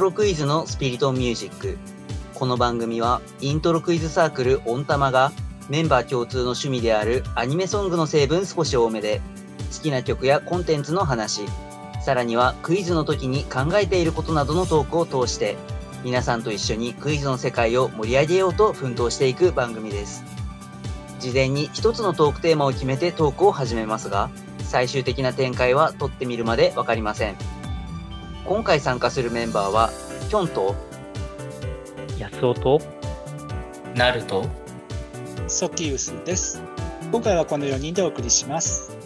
ロクイズのスピリトミュージック。この番組はイントロクイズサークルオンタマがメンバー共通の趣味であるアニメソングの成分少し多めで好きな曲やコンテンツの話、さらにはクイズの時に考えていることなどのトークを通して皆さんと一緒にクイズの世界を盛り上げようと奮闘していく番組です。事前に一つのトークテーマを決めてトークを始めますが、最終的な展開は撮ってみるまでわかりません。今回参加するメンバーは、キョンと安尾となるとソキウスです。今回はこの4人でお送りします。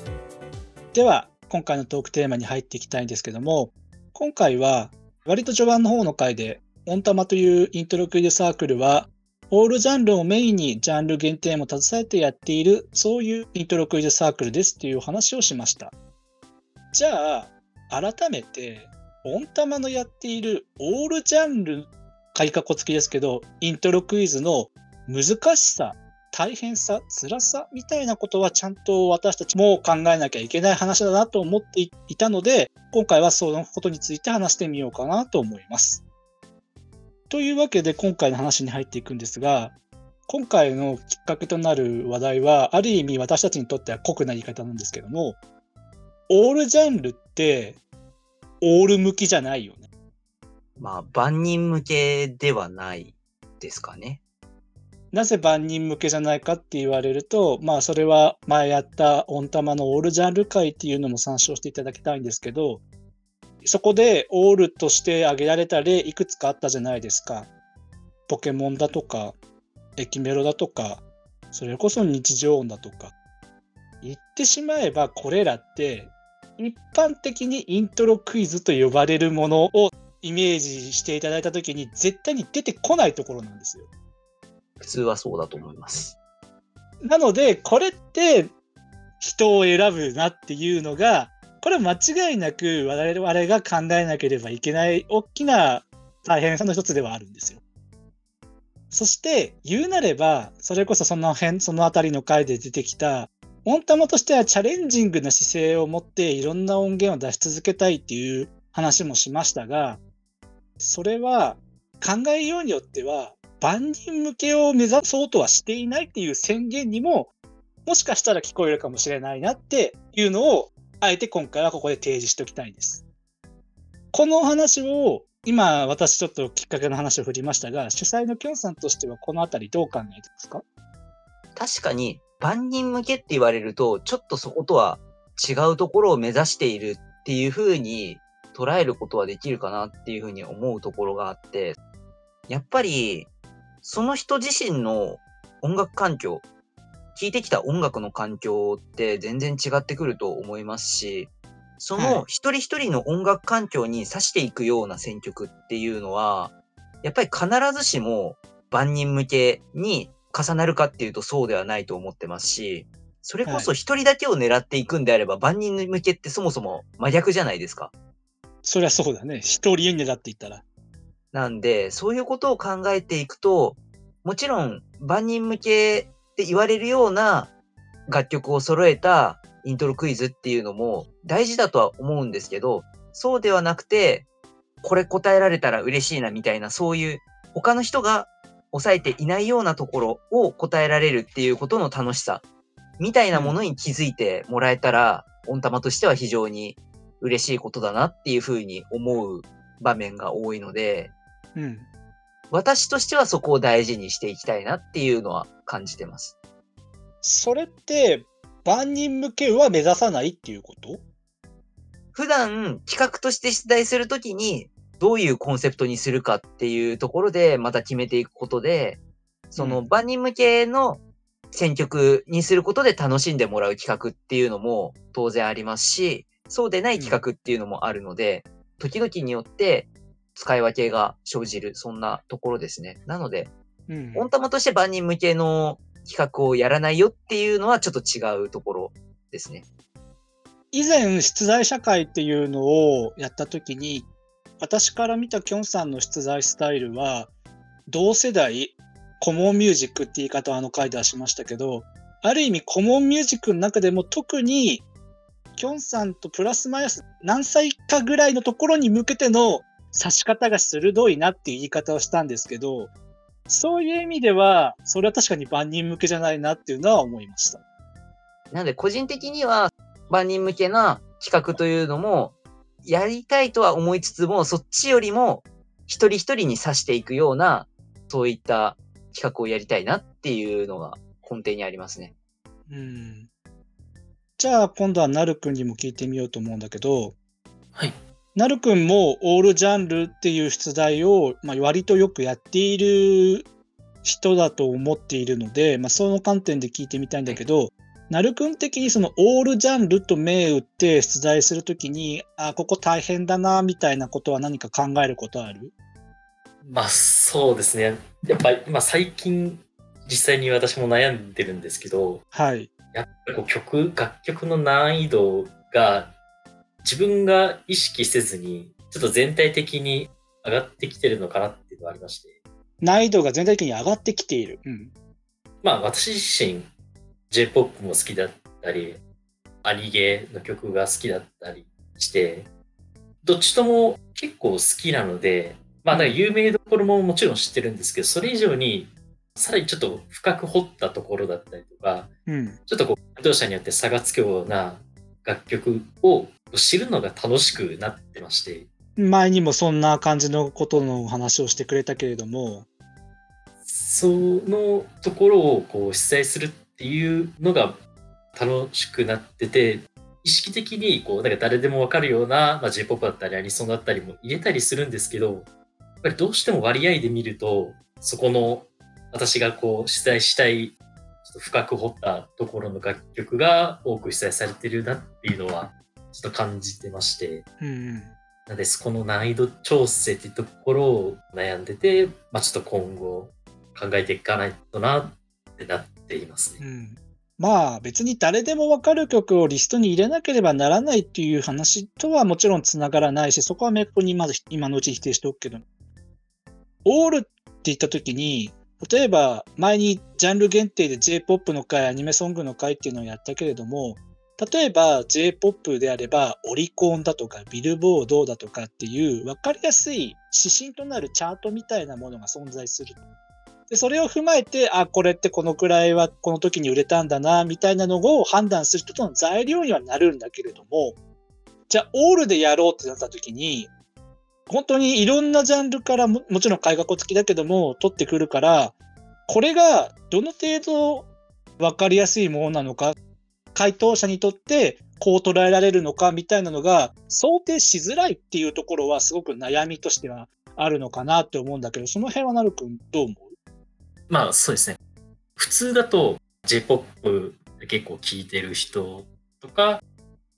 では、今回のトークテーマに入っていきたいんですけども、今回は割と序盤の方の回で、オンタマというイントロクイズサークルは、オールジャンルをメインにジャンル限定も携えてやっている、そういうイントロクイズサークルですっていうお話をしました。じゃあ、改めて、オンタマのやっているオールジャンル、かいかこ付きですけど、イントロクイズの難しさ、大変さ、辛さみたいなことはちゃんと私たちも考えなきゃいけない話だなと思っていたので、今回はそのことについて話してみようかなと思います。というわけで今回の話に入っていくんですが、今回のきっかけとなる話題は、ある意味私たちにとっては酷な言い方なんですけども、オールジャンルって、オール向きじゃないよね。まあ、万人向けではないですかね。なぜ万人向けじゃないかって言われると、まあそれは前やったオンタマのオールジャンル会っていうのも参照していただきたいんですけど、そこでオールとして挙げられた例いくつかあったじゃないですか。ポケモンだとか、エキメロだとか、それこそ日常音だとか。言ってしまえばこれらって一般的にイントロクイズと呼ばれるものをイメージしていただいたときに絶対に出てこないところなんですよ。普通はそうだと思います。なので、これって人を選ぶなっていうのが、これは間違いなく我々が考えなければいけない大きな大変さの一つではあるんですよ。そして言うなれば、それこそその辺、そのあたりの回で出てきた、オンタマとしてはチャレンジングな姿勢を持っていろんな音源を出し続けたいっていう話もしましたが、それは考えようによっては万人向けを目指そうとはしていないっていう宣言にも、もしかしたら聞こえるかもしれないなっていうのを、あえて今回はここで提示しておきたいです。この話を、今私ちょっときっかけの話を振りましたが、主催のきょんさんとしてはこのあたりどう考えてますか？確かに、万人向けって言われると、ちょっとそことは違うところを目指しているっていう風に捉えることはできるかなっていう風に思うところがあって、やっぱり、その人自身の音楽環境、聴いてきた音楽の環境って全然違ってくると思いますし、そはい。の一人一人の音楽環境に指していくような選曲っていうのは、やっぱり必ずしも万人向けに重なるかっていうとそうではないと思ってますし、それこそ一人だけを狙っていくんであれば万人向けってそもそも真逆じゃないですか。そりゃそうだね。一人にだって言ったら。なんで、そういうことを考えていくと、もちろん万人向けって言われるような楽曲を揃えたイントロクイズっていうのも大事だとは思うんですけど、そうではなくて、これ答えられたら嬉しいなみたいな、そういう他の人が抑えていないようなところを答えられるっていうことの楽しさみたいなものに気づいてもらえたら、オンタマとしては非常に嬉しいことだなっていうふうに思う場面が多いので、うん。私としてはそこを大事にしていきたいなっていうのは感じてます。それって、万人向けは目指さないっていうこと？普段企画として出題するときにどういうコンセプトにするかっていうところでまた決めていくことで、そのうん万人向けの選曲にすることで楽しんでもらう企画っていうのも当然ありますし、そうでない企画っていうのもあるので、時々によって使い分けが生じる、そんなところですね。なので、うんオンタマとして万人向けの企画をやらないよっていうのはちょっと違うところですね。以前出題社会っていうのをやった時に私から見たきょんさんの出題スタイルは同世代コモンミュージックって言い方をあの回ではしましたけどある意味コモンミュージックの中でも特にきょんさんとプラスマイナス何歳かぐらいのところに向けての指し方が鋭いなっていう言い方をしたんですけど、そういう意味では、それは確かに万人向けじゃないなっていうのは思いました。なので、個人的には万人向けな企画というのも、やりたいとは思いつつも、そっちよりも一人一人に指していくような、そういった企画をやりたいなっていうのが根底にありますね。うん。じゃあ、今度はなるくんにも聞いてみようと思うんだけど、はい。なるくんもオールジャンルっていう出題を、まあ、割とよくやっている人だと思っているので、まあ、その観点で聞いてみたいんだけど、なるくん的にそのオールジャンルと銘打って出題するときに、あ、ここ大変だな、みたいなことは何か考えることある？まあそうですね。やっぱ今最近実際に私も悩んでるんですけど、はい。やっぱりこう曲、楽曲の難易度が自分が意識せずに、ちょっと全体的に上がってきてるのかなっていうのがありまして。難易度が全体的に上がってきている。うん。まあ私自身 J-POP も好きだったり、アニゲーの曲が好きだったりして、どっちとも結構好きなので、まあか有名どころももちろん知ってるんですけど、それ以上にさらにちょっと深く掘ったところだったりとか、うん。ちょっとこう、指導者によって差がつくような楽曲を知るのが楽しくなってまして、前にもそんな感じのことの話をしてくれたけれども、そのところをこう出題するっていうのが楽しくなってて、意識的にこうなんか誰でもわかるような、まあ、J-POP だったりアニソンだったりも入れたりするんですけど、やっぱりどうしても割合で見ると、そこの私がこう出題したい、ちょっと深く掘ったところの楽曲が多く出題されてるなっていうのは、ちょっと感じてまして、うんうん。なので、そこの難易度調整っていうところを悩んでて、まあちょっと今後考えていかないとなってなってていますね。うん、まあ別に誰でもわかる曲をリストに入れなければならないっていう話とはもちろんつながらないし、そこは明確にまず今のうち否定しておくけど、オールって言った時に、例えば前にジャンル限定で J-POP の回、アニメソングの回っていうのをやったけれども、例えば J-POP であればオリコンだとかビルボードだとかっていう分かりやすい指針となるチャートみたいなものが存在する。で、それを踏まえて、あ、これってこのくらいはこの時に売れたんだな、みたいなのを判断する人との材料にはなるんだけれども、じゃあ、オールでやろうってなった時に、本当にいろんなジャンルからも、もちろん改革付きだけども、取ってくるから、これがどの程度分かりやすいものなのか、回答者にとってこう捉えられるのかみたいなのが想定しづらいっていうところはすごく悩みとしてはあるのかなって思うんだけど、その辺はなるくんどう思う？まあそうですね。普通だと J-POP で結構聴いてる人とか、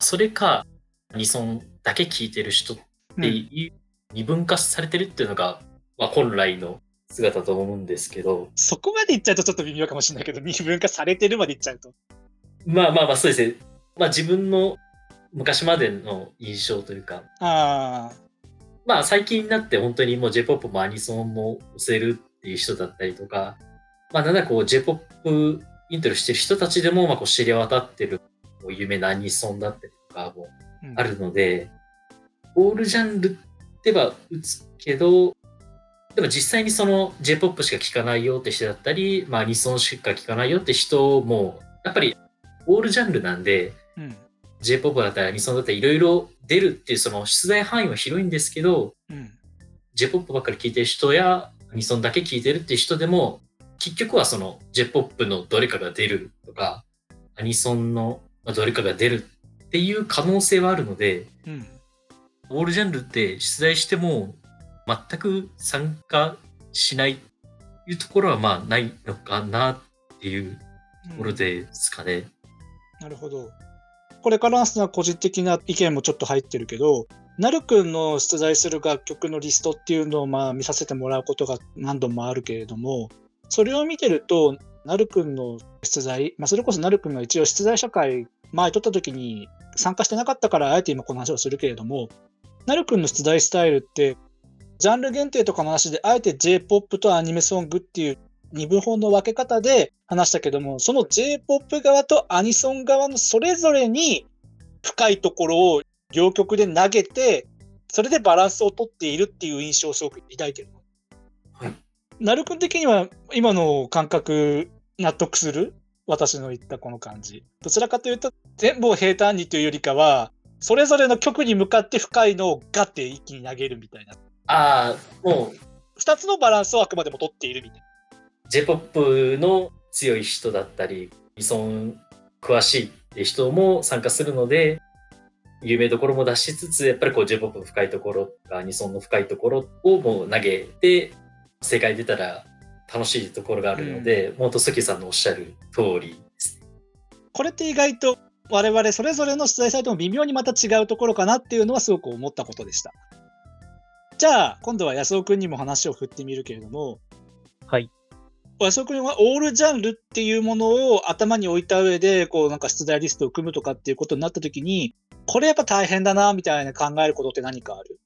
それかアニソンだけ聴いてる人っていう二分化されてるっていうのが、まあ本来の姿だと思うんですけど、そこまで言っちゃうとちょっと微妙かもしれないけど、二分化されてるまで言っちゃうと。まあまあまあそうですね。まあ自分の昔までの印象というか、ああ、まあ最近になって本当にもう J-POP もアニソンも押せるっていう人だったりとか、まあなんだこう J-POP イントロしてる人たちでもまあこう知れ渡ってるもう有名なアニソンだったりとかもうんあるので、オールジャンルでは打つけど、でも実際にその J-POP しか聴かないよって人だったり、まあアニソンしか聴かないよって人も、やっぱりオールジャンルなんで、うん。J-POP だったりアニソンだったりいろいろ出るっていうその出題範囲は広いんですけど、うん。J-POP ばっかり聴いてる人やアニソンだけ聴いてるっていう人でも、結局はその J-POP のどれかが出るとか、アニソンのどれかが出るっていう可能性はあるので、うん。オールジャンルって出題しても全く参加しないというところはまあないのかなっていうところですかね。なるほど。これからのは個人的な意見もちょっと入ってるけど、なるくんの出題する楽曲のリストっていうのをまあ見させてもらうことが何度もあるけれども、それを見てると、なるくんの出題、まあ、それこそなるくんが一応出題者会前取った時に参加してなかったから、あえて今この話をするけれども、なるくんの出題スタイルって、ジャンル限定とかの話で、あえて J-POP とアニメソングっていう二分法の分け方で話したけども、その J-POP 側とアニソン側のそれぞれに深いところを両極で投げて、それでバランスをとっているっていう印象をすごく抱いてる。はい。なるくん的には今の感覚納得する？私の言ったこの感じ。どちらかというと全部を平坦にというよりかはそれぞれの曲に向かって深いのをガッて一気に投げるみたいな。ああ、もう二つのバランスをあくまでも取っているみたいな。J-POP の強い人だったり、依存詳しいって人も参加するので、有名どころも出しつつ、やっぱりこう J-POP の深いところアニソンの深いところをもう投げて、正解出たら楽しいところがあるので、もうとすきさんのおっしゃる通りですね。これって意外と我々それぞれの出題サイトも微妙にまた違うところかなっていうのはすごく思ったことでした。じゃあ今度は安尾くんにも話を振ってみるけれども、はい。安尾くんはオールジャンルっていうものを頭に置いた上で、こうなんか出題リストを組むとかっていうことになった時に、これやっぱ大変だなみたいな考えることって何かある？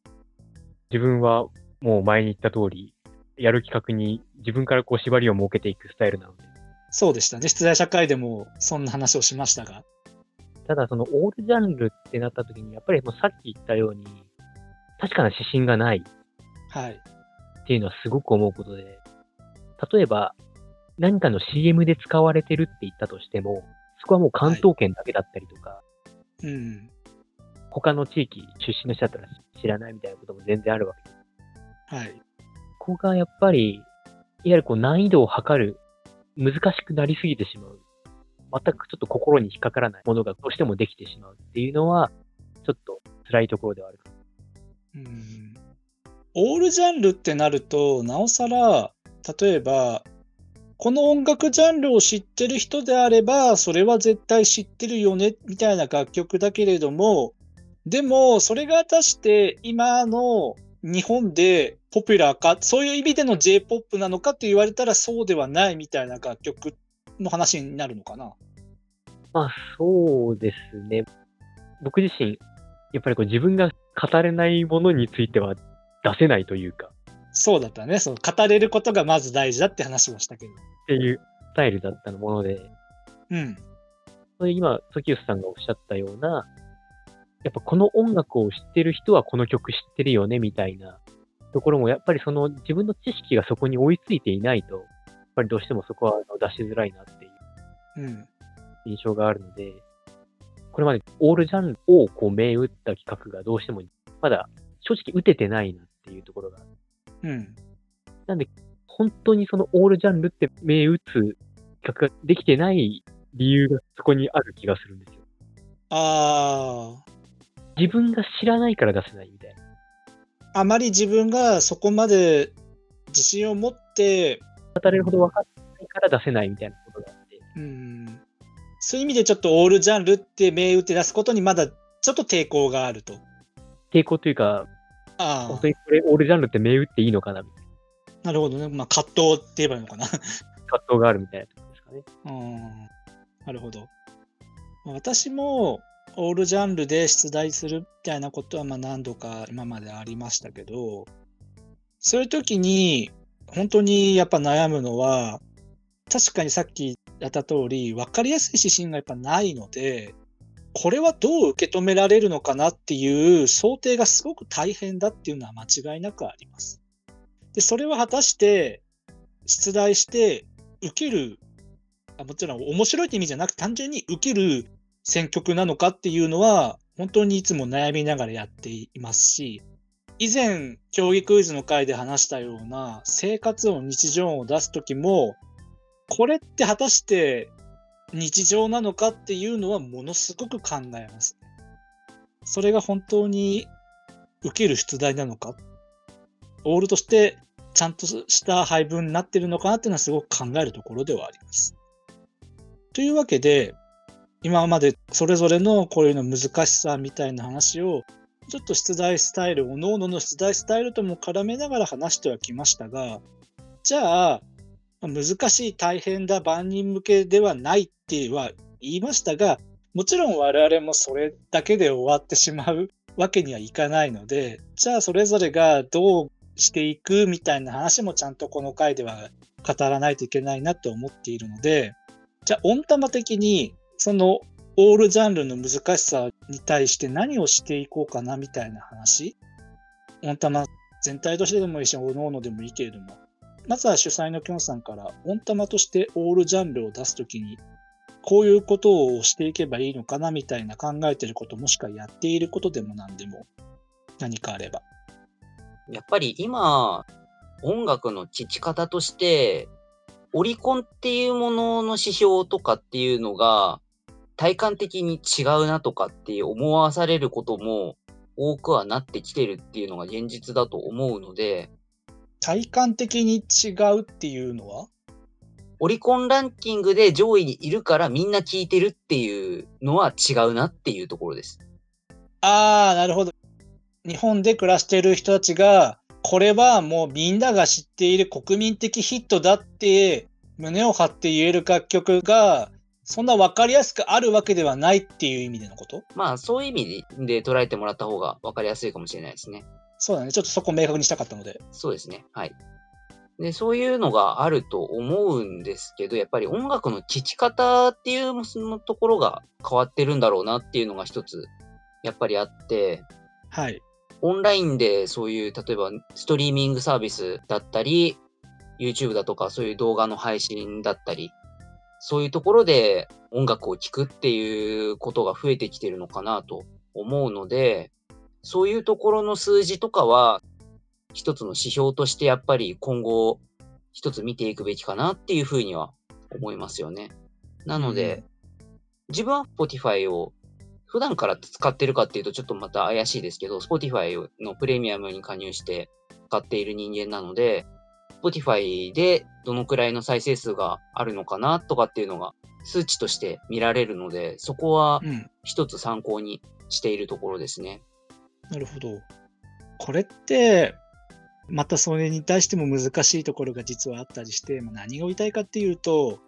自分はもう前に言った通り、やる企画に自分からこう縛りを設けていくスタイルなので、そうでしたね。出題社会でもそんな話をしましたが。ただそのオールジャンルってなった時に、やっぱりもうさっき言ったように、確かな指針がないはい。っていうのはすごく思うことで、例えば何かの CM で使われてるって言ったとしても、そこはもう関東圏だけだったりとか、うん。他の地域出身の人だったら知らないみたいなことも全然あるわけです。はい。こがやっぱり、いわゆるこう難易度を測る、難しくなりすぎてしまう。全くちょっと心に引っかからないものがどうしてもできてしまうっていうのは、ちょっと辛いところではあるかな。うんオールジャンルってなると、なおさら、例えば、この音楽ジャンルを知ってる人であれば、それは絶対知ってるよね、みたいな楽曲だけれども、でも、それが果たして今の日本でポピュラーか、そういう意味での J-POP なのかって言われたらそうではないみたいな楽曲の話になるのかな？まあそうですね。僕自身、やっぱりこう自分が語れないものについては出せないというか、そうだったね。その語れることがまず大事だって話もしたけど。っていうスタイルだったもので、うん。今、ソキウスさんがおっしゃったような、やっぱこの音楽を知ってる人はこの曲知ってるよねみたいなところも、やっぱりその自分の知識がそこに追いついていないと、やっぱりどうしてもそこは出しづらいなっていううん。印象があるので、これまでオールジャンルをこう銘打った企画がどうしてもまだ正直打ててないなっていうところが。うん。本当にそのオールジャンルって銘打つ企画ができてない理由がそこにある気がするんですよ。ああ。自分が知らないから出せないみたいな。あまり自分がそこまで自信を持って、語れるほど分かってないから出せないみたいなことがあって。うん、そういう意味でちょっとオールジャンルって銘打って出すことにまだちょっと抵抗があると。抵抗というか、あ本当にこれオールジャンルって銘打っていいのかなみたいあ、なるほどね。まあ葛藤って言えばいいのかな。な葛藤があるみたいなところですかね。うん、なるほど。まあ私もオールジャンルで出題するみたいなことはま何度か今までありましたけど、そういう時に本当にやっぱ悩むのは、確かにさっきやった通り、分かりやすい指針がやっぱないので、これはどう受け止められるのかなっていう想定がすごく大変だっていうのは間違いなくあります。で、それは果たして出題して受けるあもちろん面白いって意味じゃなく単純に受ける選曲なのかっていうのは本当にいつも悩みながらやっていますし以前競技クイズの回で話したような生活音日常音を出す時もこれって果たして日常なのかっていうのはものすごく考えます。それが本当に受ける出題なのかオールとしてちゃんとした配分になってるのかなっていうのはすごく考えるところではあります。というわけで、今までそれぞれのこういうの難しさみたいな話を、ちょっと出題スタイル、おのおのの出題スタイルとも絡めながら話してはきましたが、じゃあ、難しい、大変だ、万人向けではないっては言いましたが、もちろん我々もそれだけで終わってしまうわけにはいかないので、じゃあそれぞれがどうしていくみたいな話もちゃんとこの回では語らないといけないなと思っているので、じゃあ、温玉的に、その、オールジャンルの難しさに対して何をしていこうかなみたいな話？温玉全体としてでもいいし、おのおのでもいいけれども、まずは主催のきょんさんから、温玉としてオールジャンルを出すときに、こういうことをしていけばいいのかなみたいな考えてること、もしくはやっていることでも何でも、何かあれば。やっぱり今、音楽の聴き方として、オリコンっていうものの指標とかっていうのが、体感的に違うなとかって思わされることも多くはなってきてるっていうのが現実だと思うので、体感的に違うっていうのは？オリコンランキングで上位にいるからみんな聴いてるっていうのは違うなっていうところです。ああ、なるほど。日本で暮らしている人たちが、これはもうみんなが知っている国民的ヒットだって胸を張って言える楽曲が、そんな分かりやすくあるわけではないっていう意味でのこと？まあそういう意味で捉えてもらった方が分かりやすいかもしれないですね。そうだね。ちょっとそこを明確にしたかったので。そうですね。はい。で、そういうのがあると思うんですけど、やっぱり音楽の聴き方っていうそのところが変わってるんだろうなっていうのが一つ、やっぱりあって、はい。オンラインでそういう、例えばストリーミングサービスだったり、YouTube だとかそういう動画の配信だったり、そういうところで音楽を聴くっていうことが増えてきてるのかなと思うので、そういうところの数字とかは、一つの指標としてやっぱり今後、一つ見ていくべきかなっていうふうには思いますよね。なので、自分は Spotify を普段から使ってるかっていうとちょっとまた怪しいですけど、Spotify のプレミアムに加入して使っている人間なので、Spotify でどのくらいの再生数があるのかなとかっていうのが数値として見られるので、そこはうん。一つ参考にしているところですね。なるほど。これって、またそれに対しても難しいところが実はあったりして、まあ何が言いたいかっていうと、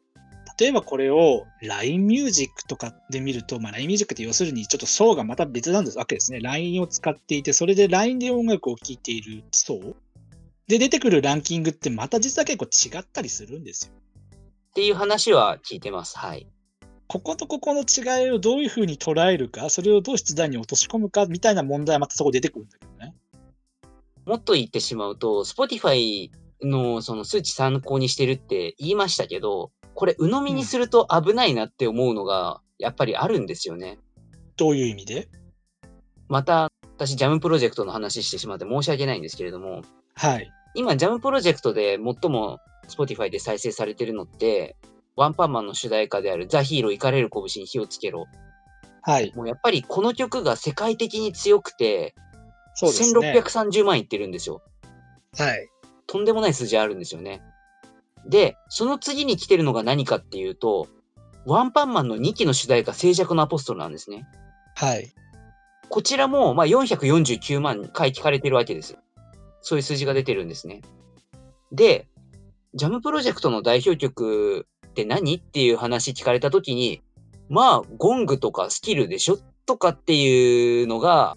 例えばこれを LINE Music とかで見ると、まあ、LINE Music って要するにちょっと層がまた別なんですわけですね。LINE を使っていて、それで LINE で音楽を聴いている層で出てくるランキングってまた実は結構違ったりするんですよ。っていう話は聞いてます。はい。こことここの違いをどういうふうに捉えるか、それをどう出題に落とし込むかみたいな問題はまたそこ出てくるんだけどね。もっと言ってしまうと、Spotify のその数値参考にしてるって言いましたけど、これ鵜呑みにすると危ないなって思うのがやっぱりあるんですよね。どういう意味で？また、私、ジャムプロジェクトの話してしまって申し訳ないんですけれども、はい。今、ジャムプロジェクトで最も Spotify で再生されてるのって、ワンパンマンの主題歌であるザ・ヒーロー、怒れる拳に火をつけろ。はい。もうやっぱりこの曲が世界的に強くて、そうですね。1630万いってるんですよ。はい。とんでもない数字あるんですよね。で、その次に来てるのが何かっていうと、ワンパンマンの2期の主題歌、静寂のアポストルなんですね。はい。こちらも、まあ、449万回聞かれてるわけです。そういう数字が出てるんですね。で、ジャムプロジェクトの代表曲って何っていう話聞かれたときに、まあ、ゴングとかスキルでしょとかっていうのが、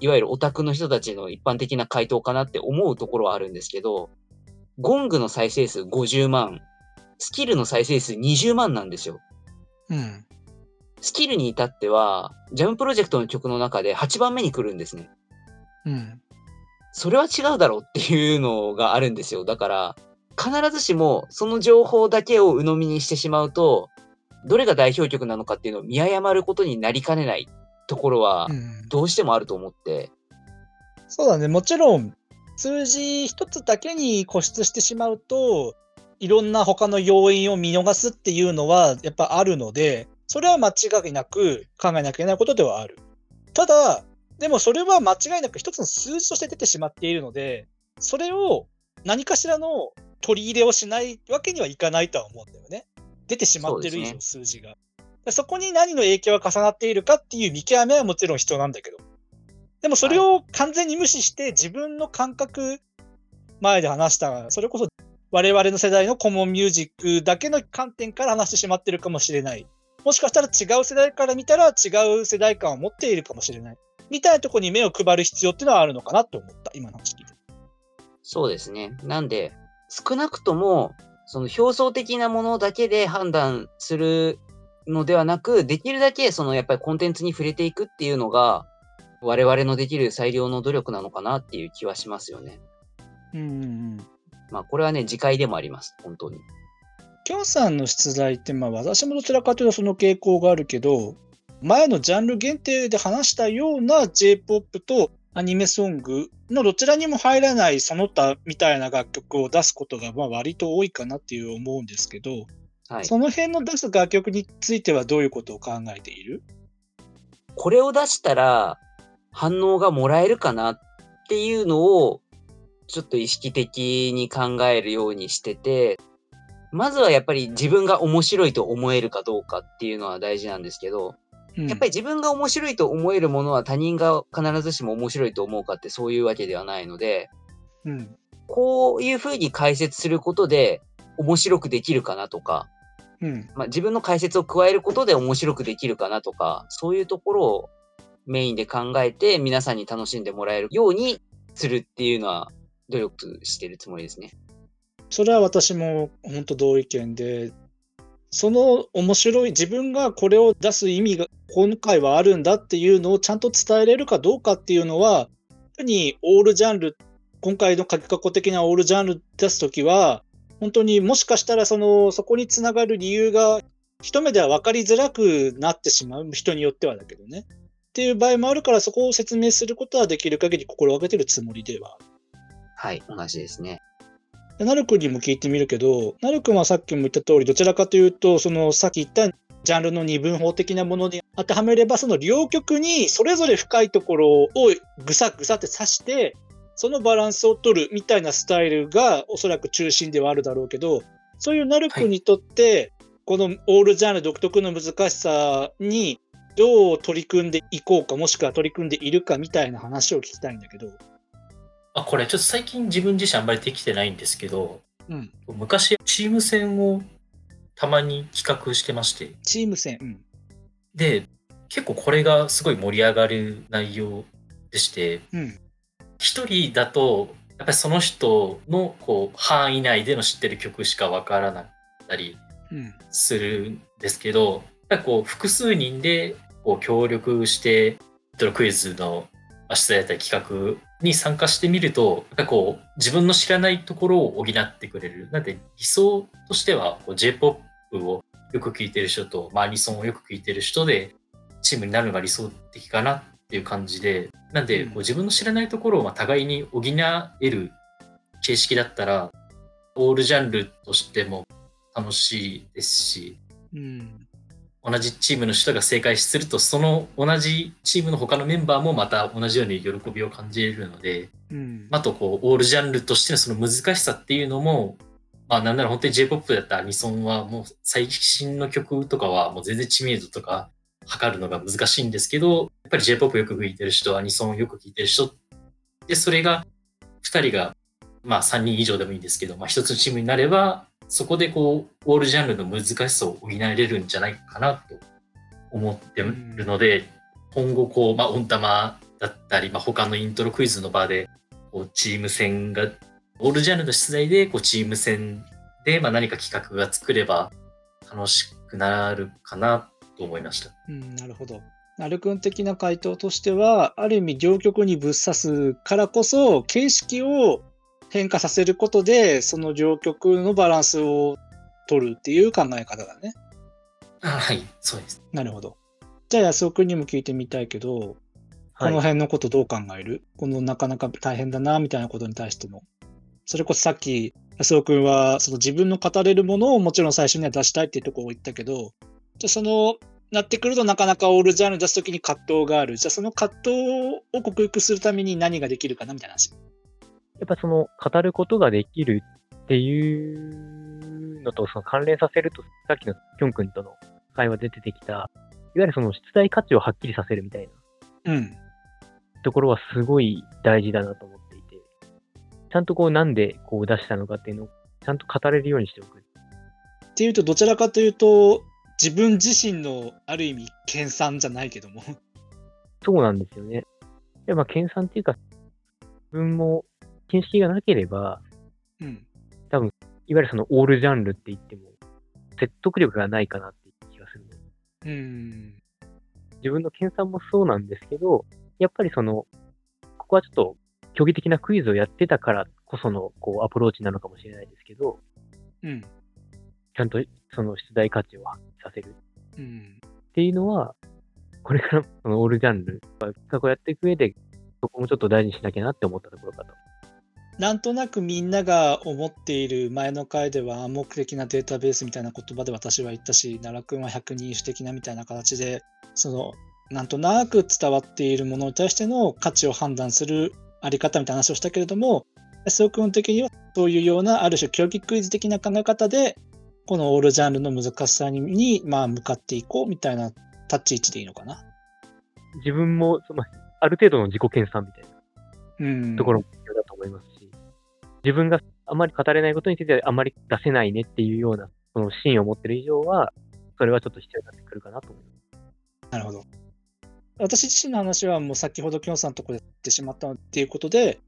いわゆるオタクの人たちの一般的な回答かなって思うところはあるんですけど、ゴングの再生数50万、スキルの再生数20万なんですよ。うん。スキルに至っては、ジャムプロジェクトの曲の中で8番目に来るんですね。うん。それは違うだろうっていうのがあるんですよ。だから、必ずしもその情報だけを鵜呑みにしてしまうと、どれが代表曲なのかっていうのを見誤ることになりかねないところはう、ん、どうしてもあると思って、そうだね。もちろん、数字一つだけに固執してしまうと、いろんな他の要因を見逃すっていうのはやっぱあるので、それは間違いなく考えなきゃいけないことではある。ただ、でもそれは間違いなく一つの数字として出てしまっているので、それを何かしらの取り入れをしないわけにはいかないとは思うんだよね。出てしまってる以上、数字が。そこに何の影響が重なっているかっていう見極めはもちろん必要なんだけど。でもそれを完全に無視して自分の感覚、前で話した、それこそ我々の世代のコモンミュージックだけの観点から話してしまってるかもしれない。もしかしたら違う世代から見たら違う世代感を持っているかもしれない。みたいなところに目を配る必要っていうのはあるのかなと思った、今の話聞いて。そうですね。なんで、少なくとも、その表層的なものだけで判断するのではなく、できるだけそのやっぱりコンテンツに触れていくっていうのが、我々のできる最良の努力なのかなっていう気はしますよね。うんうんうん。まあ、これはね、次回でもあります。本当に。きょんさんの出題って、まあ私もどちらかというとその傾向があるけど、前のジャンル限定で話したような J-POP とアニメソングのどちらにも入らないその他みたいな楽曲を出すことがまあ割と多いかなっていう思うんですけど、はい。その辺の出す楽曲についてはどういうことを考えている？これを出したら反応がもらえるかなっていうのをちょっと意識的に考えるようにしてて、まずはやっぱり自分が面白いと思えるかどうかっていうのは大事なんですけど、やっぱり自分が面白いと思えるものは他人が必ずしも面白いと思うかってそういうわけではないので、り、うん。こういうふうに解説することで面白くできるかなとか、うん。まあ、自分の解説を加えることで面白くできるかなとか、そういうところをメインで考えて皆さんに楽しんでもらえるようにするっていうのは努力してるつもりですね。それは私も本当同意見で、その面白い、自分がこれを出す意味が今回はあるんだっていうのをちゃんと伝えれるかどうかっていうのは、特にオールジャンル、今回の書き加工的なオールジャンル出すときは、本当にもしかしたらその、そこにつながる理由が一目では分かりづらくなってしまう、人によってはだけどね。っていう場合もあるから、そこを説明することはできる限り心がけてるつもりでははい、同じですね。でなるくんにも聞いてみるけど、なるくんはさっきも言った通り、どちらかというと、そのさっき言ったジャンルの二分法的なものに当てはめれば、その両極にそれぞれ深いところをぐさぐさって刺して、そのバランスを取るみたいなスタイルがおそらく中心ではあるだろうけど、そういうなるくんにとって、このオールジャンル独特の難しさにどう取り組んでいこうか、もしくは取り組んでいるかみたいな話を聞きたいんだけど。あこれちょっと最近自分自身あんまりできてないんですけど、うん。昔チーム戦をたまに企画してまして、チーム戦。うん。で、結構これがすごい盛り上がる内容でして、うん。一人だと、やっぱりその人のこう範囲内での知ってる曲しかわからなかったりうん。するんですけど、やっぱりこう複数人でこう協力して、クイズの出題だったり企画に参加してみると、やっぱりこう自分の知らないところを補ってくれる。なんで理想としては J-POP をよく聴いてる人と、まあ、アニソンをよく聴いてる人でチームになるのが理想的かなっていう感じで、なんでうんこう自分の知らないところをまあ互いに補える形式だったら、オールジャンルとしても楽しいですし、うん。同じチームの人が正解すると、その同じチームの他のメンバーもまた同じように喜びを感じれるので、うん。あとこう、オールジャンルとしてのその難しさっていうのも、まあなんなら本当に J-POP だったらアニソンはもう最新の曲とかはもう全然知名度とか測るのが難しいんですけど、やっぱり J-POP よく聴いてる人、アニソンよく聴いてる人、で、それが2人が、まあ3人以上でもいいんですけど、まあ一つのチームになれば、そこでこう、オールジャンルの難しさを補えれるんじゃないかなと思ってるので、今後こう、まあ、オンタマだったり、まあ、他のイントロクイズの場で、こう、チーム戦が、オールジャンルの出題で、こう、チーム戦で、まあ、何か企画が作れば楽しくなるかなと思いました。うん、なるほど。なるくん的な回答としては、ある意味両極にぶっ刺すからこそ、形式を変化させることで、その両極のバランスを取るっていう考え方だね。あはい、そうです。なるほど。じゃあ安尾くんにも聞いてみたいけど、こはいの辺のことどう考える？このなかなか大変だな、みたいなことに対しての。それこそさっき、安尾くんは、その自分の語れるものをもちろん最初には出したいっていうところを言ったけど、じゃあその、なってくるとなかなかオールジャンル出すときに葛藤がある。じゃあその葛藤を克服するために何ができるかなみたいな話。やっぱその語ることができるっていうのとその関連させると、さっきのきょんくんとの会話で出てきた、いわゆるその出題価値をはっきりさせるみたいなうん。ところはすごい大事だなと思っていて、ちゃんとこうなんでこう出したのかっていうのをちゃんと語れるようにしておく。っていうと、どちらかというと、自分自身のある意味、研鑽じゃないけども。そうなんですよね。でまあ、研鑽っていうか、自分も見識がなければ、うん。いわゆるそのオールジャンルって言っても、説得力がないかなっていう気がするのでうん。自分の研鑽もそうなんですけど、やっぱりその、ここはちょっと競技的なクイズをやってたからこそのこうアプローチなのかもしれないですけど、うん。ちゃんとその出題価値を発揮させるうん。っていうのは、これからそのオールジャンル、企画をやっていく上で、そこもちょっと大事にしなきゃなって思ったところかと。なんとなくみんなが思っている前の回では暗黙的なデータベースみたいな言葉で私は言ったし、奈良君は百人一首的なみたいな形で、そのなんとなく伝わっているものに対しての価値を判断するあり方みたいな話をしたけれども、安尾君的にはそういうようなある種競技クイズ的な考え方で、このオールジャンルの難しさにに、まあ、向かっていこうみたいな立ち位置でいいのかな。自分も、そのある程度の自己研鑽みたいなうん。ところも必要だと思いますし、自分があまり語れないことについてあまり出せないねっていうような、その芯を持ってる以上は、それはちょっと必要になってくるかなと思います。なるほど。私自身の話はもう先ほどきょんさんのところで言ってしまったっていうことで、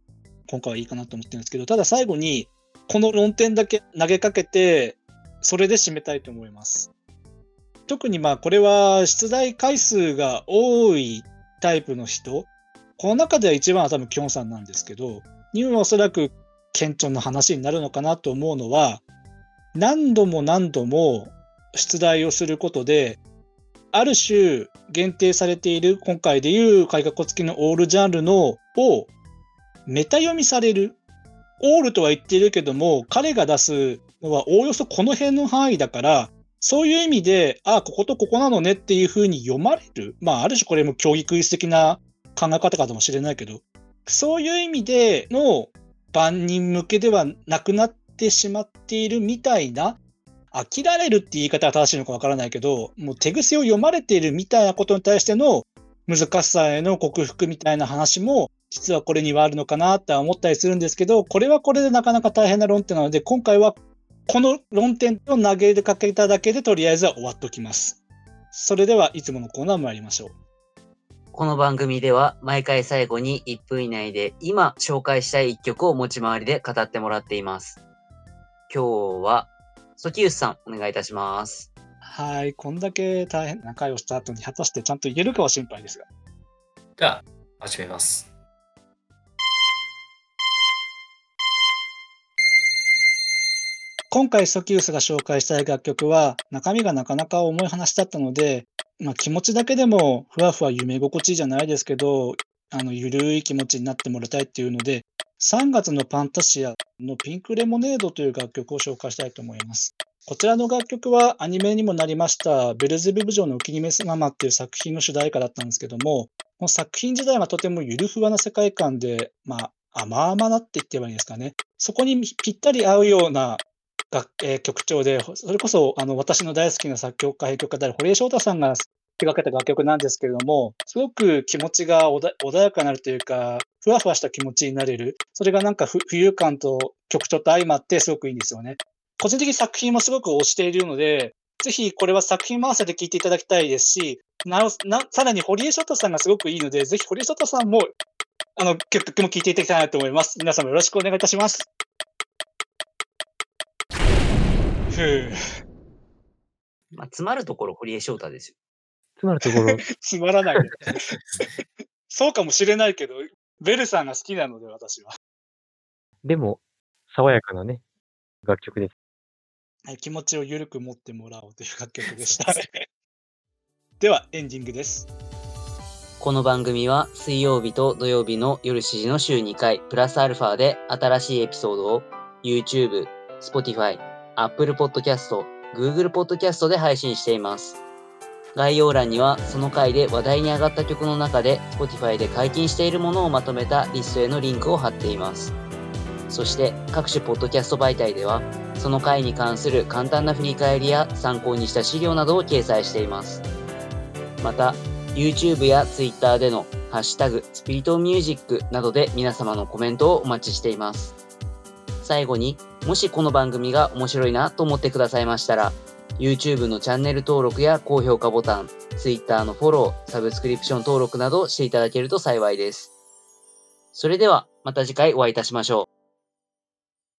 今回はいいかなと思ってるんですけど、ただ最後に、この論点だけ投げかけて、それで締めたいと思います。特にまあこれは出題回数が多いタイプの人、この中では一番は多分きょんさんなんですけど、にはおそらく顕著な話になるのかなと思うのは、何度も何度も出題をすることで、ある種限定されている今回でいう改革付きのオールジャンルのをメタ読みされる。オールとは言っているけども、彼が出すのはおおよそこの辺の範囲だから、そういう意味で、ああ、こことここなのねっていうふうに読まれる。まあ、ある種これも競技クイズ的な考え方かもしれないけど、そういう意味での万人向けではなくなってしまっているみたいな飽きられるって言い方は正しいのかわからないけど、もう手癖を読まれているみたいなことに対しての難しさへの克服みたいな話も、実はこれにはあるのかなって思ったりするんですけど、これはこれでなかなか大変な論点なので、今回はこの論点を投げかけただけでとりあえずは終わっておきます。それではいつものコーナー参りましょう。この番組では毎回最後に1分以内で今紹介したい1曲を持ち回りで語ってもらっています。今日は、ソキウスさんお願いいたします。はい、こんだけ大変な会をした後に果たしてちゃんと言えるかは心配ですが。では、始めます。今回ソキウスが紹介したい楽曲は中身がなかなか重い話だったので、まあ、気持ちだけでもふわふわ夢心地じゃないですけど、あの、ゆるい気持ちになってもらいたいっていうので、3月のパンタシアのピンクレモネードという楽曲を紹介したいと思います。こちらの楽曲はアニメにもなりました、ベルゼブブ城のお気に召すママっていう作品の主題歌だったんですけども、この作品自体はとてもゆるふわな世界観で、まあ、甘々なって言ってればいいんですかね。そこにぴったり合うような楽、え曲調で、それこそあの私の大好きな作曲家、編曲家である堀江翔太さんが手掛けた楽曲なんですけれども、すごく気持ちが穏やかになるというか、ふわふわした気持ちになれる。それがなんか浮遊感と曲調と相まってすごくいいんですよね。個人的に作品もすごく推しているので、ぜひこれは作品回せで聴いていただきたいですし、なおなさらに堀江翔太さんがすごくいいので、ぜひ堀江翔太さんもあの曲も聴いていただきたいなと思います。皆様よろしくお願いいたします。まあ、詰まるところ堀江翔太ですよ。つまるところ、つまらないね。そうかもしれないけど、ベルさんが好きなので、私は。でも、爽やかなね、楽曲です。はい気持ちを緩く持ってもらおうという楽曲でした。では、エンディングです。この番組は水曜日と土曜日の夜7時の週2回、プラスアルファで新しいエピソードを YouTube、Spotify、Apple Podcast、Google Podcast で配信しています。概要欄にはその回で話題に上がった曲の中で Spotify で解禁しているものをまとめたリストへのリンクを貼っています。そして各種ポッドキャスト媒体ではその回に関する簡単な振り返りや参考にした資料などを掲載しています。また、YouTube や Twitter でのハッシュタグスピリットミュージックなどで皆様のコメントをお待ちしています。最後に、もしこの番組が面白いなと思ってくださいましたら、YouTube のチャンネル登録や高評価ボタン、Twitter のフォロー、サブスクリプション登録などしていただけると幸いです。それでは、また次回お会いいたしましょう。